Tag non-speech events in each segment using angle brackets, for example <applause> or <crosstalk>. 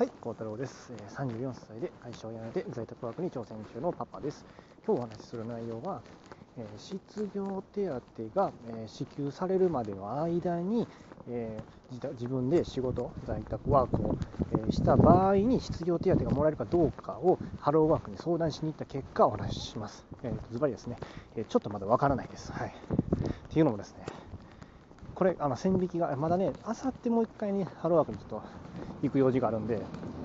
はい、孝太郎です。え34歳で会社を辞めて在宅ワークに挑戦中のパパです。今日お話しする内容は、えー失業手当が、えー支給されるまでの間に、えー自分で仕事、在宅ワークを、えーした場合に失業手当がもらえるかどうかをハローワークに相談しに行った結果をお話しします。えーズバリですね、えーちょっとまだわからないです。はい。っていうのもですね、これ、あの線引きが、まだね、あさってもう一回ね、ハローワークにちょっと行く用事があるんで、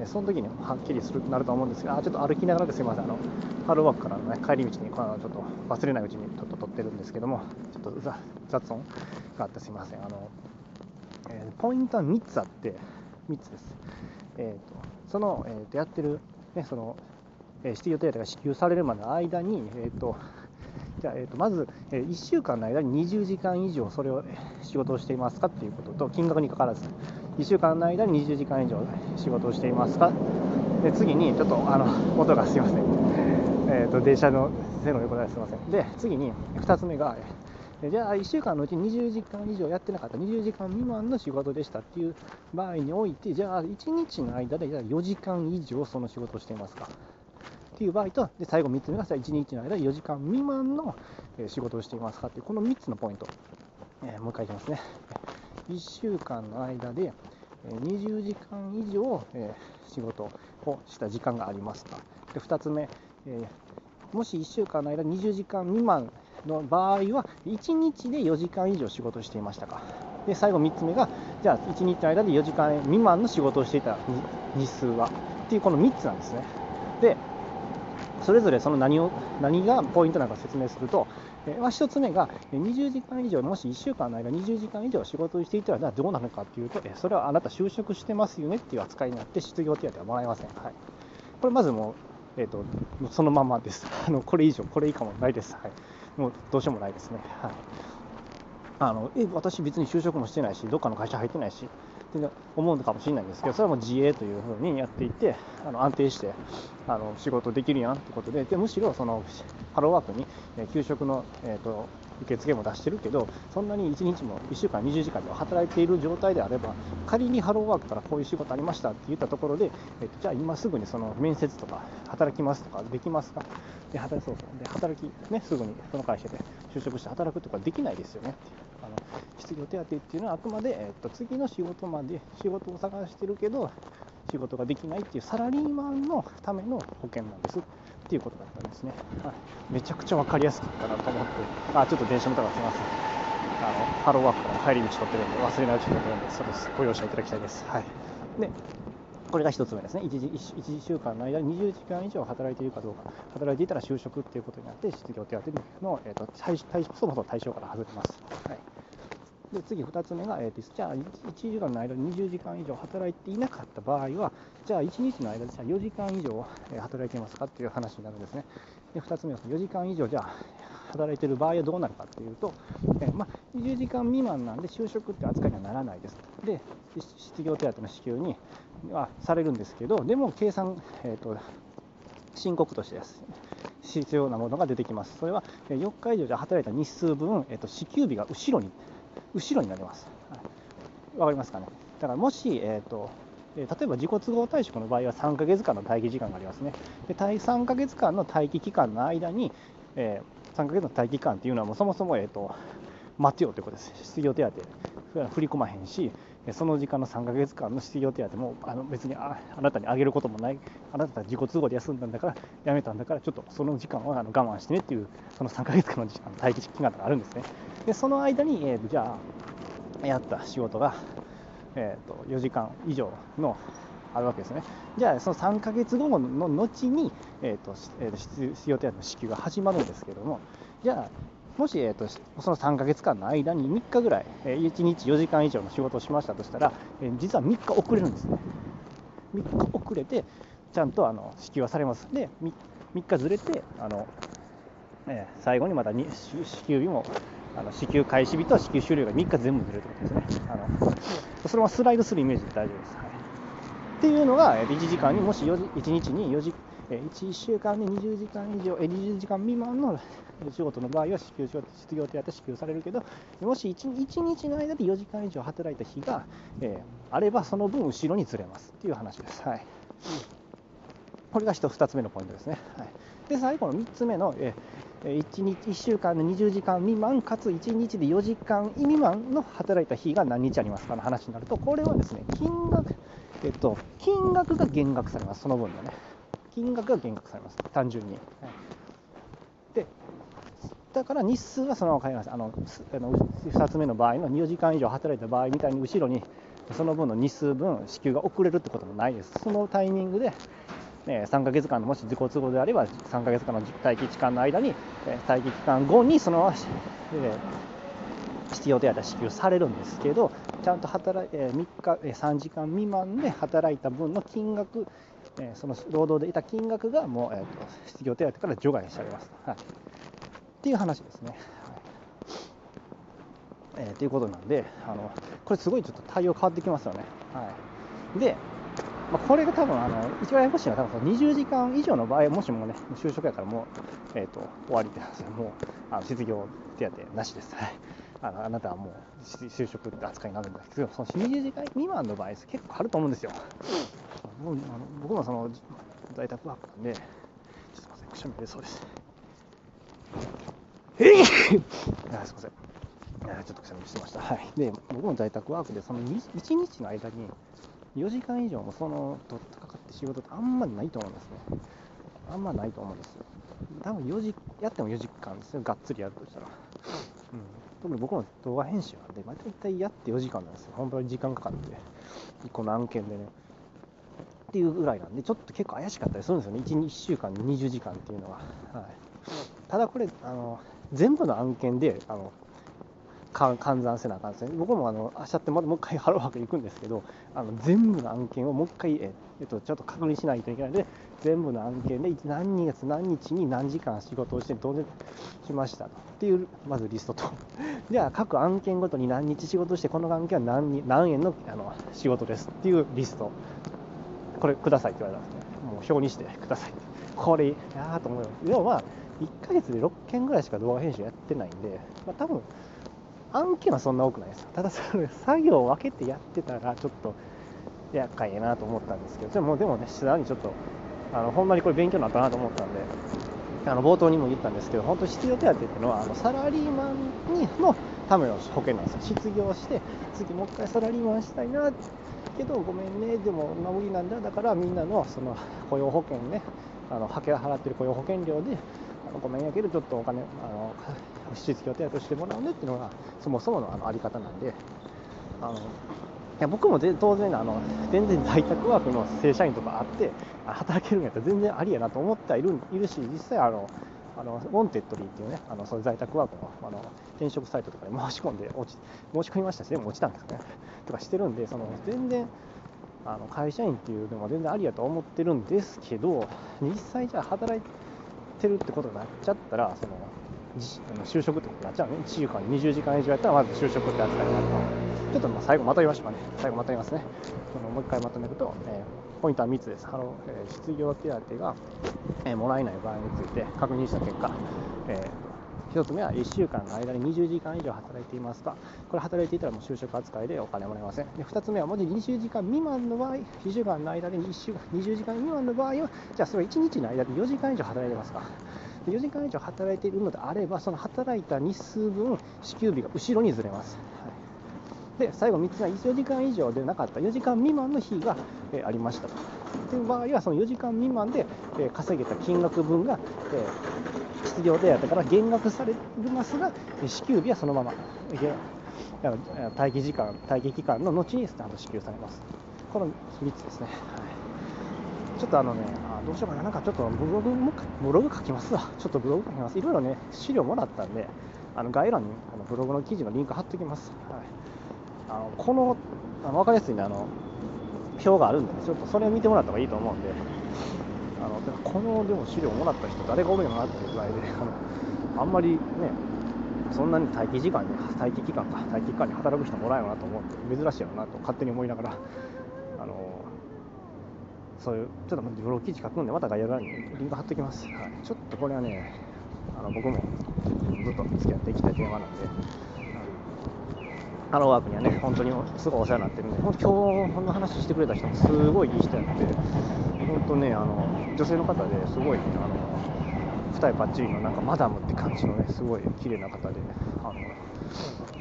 その時にはっきりするなると思うんですが、ちょっと歩きながらですいません、あのハローワークからの、ね、帰り道にこのちょっと忘れないうちにちょっと撮ってるんですけども、ちょっと雑音があってすいません。あのえーポイントは3つあって、3つです。えー、とその、えーとやってる、ね、その、えー失業手当が支給されるまでの間に、えーとじゃあ、えー、とまず、え1週間の間に20時間以上それを仕事をしていますかということと金額にかかわらず1週間の間に20時間以上仕事をしていますか？で次にちょっとあの音がすいません、えー、と電車の線の横ですいません。で次に2つ目がじゃあ1週間のうち20時間以上やってなかった。20時間未満の仕事でしたっていう場合においてじゃあ1日の間でじゃあ4時間以上その仕事をしていますか？っていう場合と、で最後3つ目が1日の間4時間未満の仕事をしていますか？っていう、この3つのポイント、えーもう一回いきますね。1週間の間で20時間以上、仕事をした時間がありますか。で2つ目、もし1週間の間20時間未満の場合は、1日で4時間以上仕事していましたか。で最後3つ目が、じゃあ1日の間で4時間未満の仕事をしていた日数はっていうこの3つなんですね。でそれぞれその何を何がポイントなのか説明すると、えまあ、1つ目が20時間以上、もし1週間の間20時間以上仕事をしていたらどうなのかというと、えそれはあなた就職してますよねっていう扱いになって失業手当はもらえません。はい、これまずもう、えー、とそのままです <laughs> あの。これ以上、これ以下もないです。はい、もうどうしようもないですね。はいあのえ私、別に就職もしてないし、どっかの会社入ってないしって思うのかもしれないんですけど、それはもう自営というふうにやっていて、あの安定してあの仕事できるやんってことで、でむしろそのハローワークにえ給食の、えー、と受付も出してるけど、そんなに1日も1週間20時間で働いている状態であれば、仮にハローワークからこういう仕事ありましたって言ったところで、えーとじゃあ今すぐにその面接とか働きますとかできますか？で働そうそう。で働き、ね、すぐにその会社で就職して働くとかできないですよねあの失業手当っていうのはあくまで、えー、と次の仕事まで仕事を探してるけど仕事ができないっていうサラリーマンのための保険なんです。っていうことだったんですね、はい、めちゃくちゃ分かりやすかったなと思って。あちょっと電車の音がすいませんあのハローワークから帰り道取ってるんで忘れないうちに取ってるんでそれご容赦いただきたいです、はい、でこれが1つ目ですね。1時 1, 週間の間に20時間以上働いているかどうか。働いていたら就職っていうことになって失業手当の、えー、と対対そもそも対象から外れます、はい。で次2つ目が、えーとじゃあ1時間の間に20時間以上働いていなかった場合は、じゃあ1日の間でじゃあ4時間以上働いていますかっていう話になるんですね。で2つ目は4時間以上じゃあ働いている場合はどうなるかっていうと、えーまあ、20時間未満なんで就職って扱いにはならないです。で、失業手当の支給にはされるんですけど、でも計算、えーと申告としてです必要なものが出てきます。それは4日以上じゃ働いた日数分、えーと支給日が後ろに後ろになります。はいわかりますかね。だからもし、えーとえ例えば自己都合退職の場合は3ヶ月間の待機時間がありますね。で3ヶ月間の待機期間の間に、えー3ヶ月の待機期間っていうのはもうそもそも、えー、と待てよということです。失業手当、それは振り込まへんし、その時間の3ヶ月間の失業手当もあの別にああなたにあげることもない、あなたは自己都合で休んだんだから、辞めたんだから、ちょっとその時間はあの我慢してねっていう、その3ヶ月間の時間待機期間があるんですね。でその間に、えーじゃあやった仕事が、えー、と4時間以上のあるわけですね。じゃあ、その3ヶ月後の後に、えーとえーと失業手当の支給が始まるんですけども、じゃあ、もし、えー、とその3ヶ月間の間に3日ぐらい、え1日4時間以上の仕事をしましたとしたら、え実は3日遅れるんですね。3日遅れて、ちゃんとあの支給はされます。で、3, 3日ずれて、あのえー最後にまたに支給日もあの支給開始日と支給終了が3日全部ずれるということですね。あのそれはスライドするイメージで大丈夫です。はい、っていうのが、1時間にもし4時1日に4時間え1週間で20時間以上、え20時間未満の仕事の場合は支給失業手当支給されるけど、もし 1, 1日の間で4時間以上働いた日が、えー、あれば、その分後ろにずれますっていう話です。はい、これが 1, 2つ目のポイントですね。はい、で、最後の3つ目の、えー、1, 日1週間で20時間未満かつ1日で4時間未満の働いた日が何日ありますかの話になると、これはですね、金額、えっと、金額が減額されます、その分のね。金額が減額されます、単純に。はい、で、だから日数はそのまま変えます。あのあの2つ目の場合の4時間以上働いた場合みたいに後ろにその分の日数分支給が遅れるってこともないです。そのタイミングで、ね、3ヶ月間のもし自己都合であれば3ヶ月間の待機期間の間に待機期間後にそのまま、えー、必要手当支給されるんですけどちゃんと働い、え3日、え3時間未満で働いた分の金額えその労働で得た金額がもう、えーと、失業手当から除外されます。はい、っていう話ですね。はいえー、ということなんであの、これすごいちょっと対応変わってきますよね。はい、で、まあ、これが多分あの一番ややこしいのは多分20時間以上の場合もしもね就職やからもう、えーと、終わりって話でもうあの失業手当なしです。はいあのあなたはもう就職って扱いになるんですけど、その20時間未満の場合、結構あると思うんですよ。もうあの僕もその在宅ワークなんで、ちょっとすみません、くしゃみ出そうです。えい <laughs> すみません。ちょっとくしゃみしてました。はい。で、僕も在宅ワークで、その1日の間に4時間以上もそのとかかって仕事ってあんまりないと思うんですね。あんまないと思うんですよ。多分4時、やっても4時間ですよ。がっつりやるとしたら。うん。特に僕も動画編集なんで、まあ、大体やって4時間なんですよ。本当に時間かかって、1個の案件でね。っていうぐらいなんで、ちょっと結構怪しかったりするんですよね、1, 1週間20時間っていうのは。はい、ただこれあの、全部の案件であの換算せなあかんですね。僕もあの明日ってまだもう一回ハローワーク行くんですけど、あの全部の案件をもう一回、えっと、ちょっと確認しないといけないので、全部の案件で何月何日に何時間仕事をしてどうしましたと。っていうまずリストと、<laughs> では各案件ごとに何日仕事して、この案件は何何円のあの仕事ですっていうリスト。これくださいって言われたんですね。もう表にしてください。これ、やーと思うよ。でもまあ、1ヶ月で6件ぐらいしか動画編集やってないんで、まあ多分、案件はそんな多くないです。ただ、それ作業を分けてやってたら、ちょっと厄介やなと思ったんですけど、でもでもね、さらにちょっと、あのほんまにこれ勉強になったなと思ったんで、あの冒頭にも言ったんですけど、本当、失業手当っていうのは、あのサラリーマンにのための保険なんですよ。失業して、次もう一回サラリーマンしたいなけど、ごめんね、でも無理なんだ、だからみんなのその雇用保険ね、あの派遣払ってる雇用保険料で、あのごめんやけど、ちょっとお金、あの失業手当してもらうねっていうのが、そもそものあのあり方なんで、あのいや僕も当然あの、全然在宅ワークの正社員とかあって、働けるんやったら全然ありやなと思ってはいるいるし、実際あの、あの Wantedly っていうね、あのそういう在宅ワークのあの転職サイトとかに申し込んで落ち、申し込みましたし、でも落ちたんですね、とかしてるんで、その全然、あの会社員っていうのも全然ありやと思ってるんですけど、実際じゃあ働いてるってことになっちゃったら、その就職ってことになっちゃうね。1週間20時間以上やったら、まず就職って扱いになると。ちょっとまあ最後まとめましょうかね。最後まとめますね。そのもう一回まとめると、えー、ポイントは3つです。あのえー、失業手当が、えー、もらえない場合について確認した結果、えー、1つ目は1週間の間に20時間以上働いていますか、これ働いていたらもう就職扱いでお金もらえません。で2つ目は、もし20時間未満の場合、1週間の間で 1, 週間20時間未満の場合は、じゃあそれは1日の間で4時間以上働いてますか。4時間以上働いているのであれば、その働いた日数分、支給日が後ろにずれます。はい、で、最後3つは4時間以上でなかった4時間未満の日が、えありましたと。という場合は、その4時間未満で、え稼げた金額分が、え失業手当から減額されますが、支給日はそのまま、待機時間、待機期間の後にスタート支給されます。この3つですね。はいちょっとあのね、あどうしようかな、なんかちょっとブログもブログ書きますわ。ちょっとブログ書きます。いろいろね、資料もらったんで、あの概要欄にあのブログの記事のリンク貼っておきます。はい、あのこのあの分かりやすいね、あの表があるんで、ね、ちょっとそれを見てもらった方がいいと思うんで、あのこのでも資料をもらった人、誰がおるのなっていうぐらいで、あのあんまりね、そんなに待機時間に、待機期間か、待機期間に働く人もらえるなと思って、珍しいよなと勝手に思いながら、あのそういうちょっとブログ記事書くんでまた概要欄にリンク貼っておきます、はい、ちょっとこれはねあの僕もずっと付き合っていきたいテーマなんで、ハローワークにはね本当にすごいお世話になってるんで今日この話してくれた人もすごいいい人やって本当ねあの女性の方ですごい、ね、あの二重パッチリのなんかマダムって感じのねすごい綺麗な方であの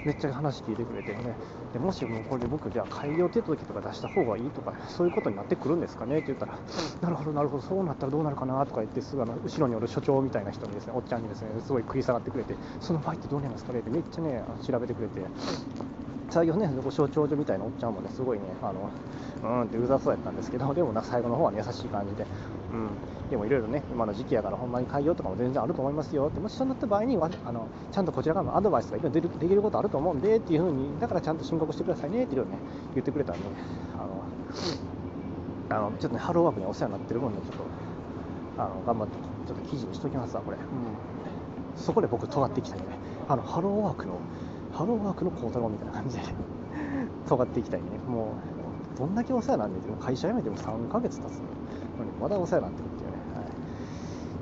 めっちゃ話聞いてくれてね。でもしもこれで僕じゃあ開業手続きとか出した方がいいとかそういうことになってくるんですかね？って言ったらなるほどなるほどそうなったらどうなるかな？とか言ってすぐあの後ろにおる所長みたいな人にですねおっちゃんにですねすごい食い下がってくれてその場合ってどうなりますかね？ってめっちゃね調べてくれて最後ね、所長所みたいなおっちゃんもね、すごいね、あの、うんってうざそうやったんですけど、<laughs> でもな最後の方は、ね、優しい感じで、うん、でもいろいろね、今の時期やからほんまに開業とかも全然あると思いますよって、もしそうなった場合にあの、ちゃんとこちらからのアドバイスがいろいろできることあると思うんでっていうふうに、だからちゃんと申告してくださいねっていうのをね、言ってくれたんで、あの、あのちょっとね、ハローワークにお世話になってる分で、ちょっと、あの頑張って、ちょっと記事にしときますわ、これ。うん、そこで僕、尖ってきたいね。あの、ハローワークの、ハローワークの孝太郎みたいな感じで、<laughs> 尖っていきたいね。もう、どんだけお世話なんで、会社辞めても3ヶ月経つのに、まだお世話になってるっていうね。は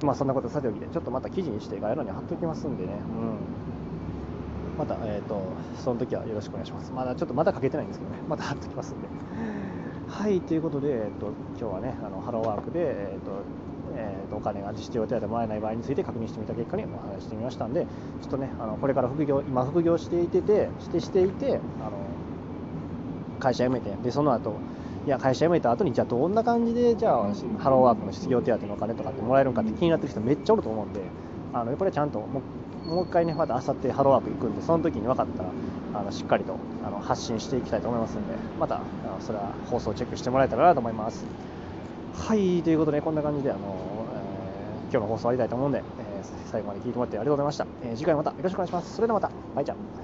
い、まあ、そんなことさておきで、ちょっとまた記事にして概要欄に貼っておきますんでね。うん。また、えっ、ー、と、その時はよろしくお願いします。まだちょっとまだ書けてないんですけどね、また貼っておきますんで。はい、ということで、えっ、ー、と、今日はね、あのハローワークで、えっ、ー、と、えーと、お金が自治予定でもらえない場合について確認してみた結果にお話してみましたんで、ちょっとね、あのこれから副業、今副業していてて、してしていて、あの会社辞めて、で、その後、いや、会社辞めた後に、じゃあどんな感じで、じゃあ、ハローワークの失業手当のお金とかってもらえるのかって気になってる人めっちゃおると思うんで、あのやっぱりちゃんともう、もう一回ね、またあさってハローワーク行くんで、その時に分かったら、あのしっかりとあの発信していきたいと思いますんで、また、あのそれは放送チェックしてもらえたらなと思います。はい、ということで、こんな感じで、あの、えー、今日の放送終わりたいと思うんで、えー、最後まで聞いてもらってありがとうございました。えー、次回またよろしくお願いします。それではまた、バイチャー。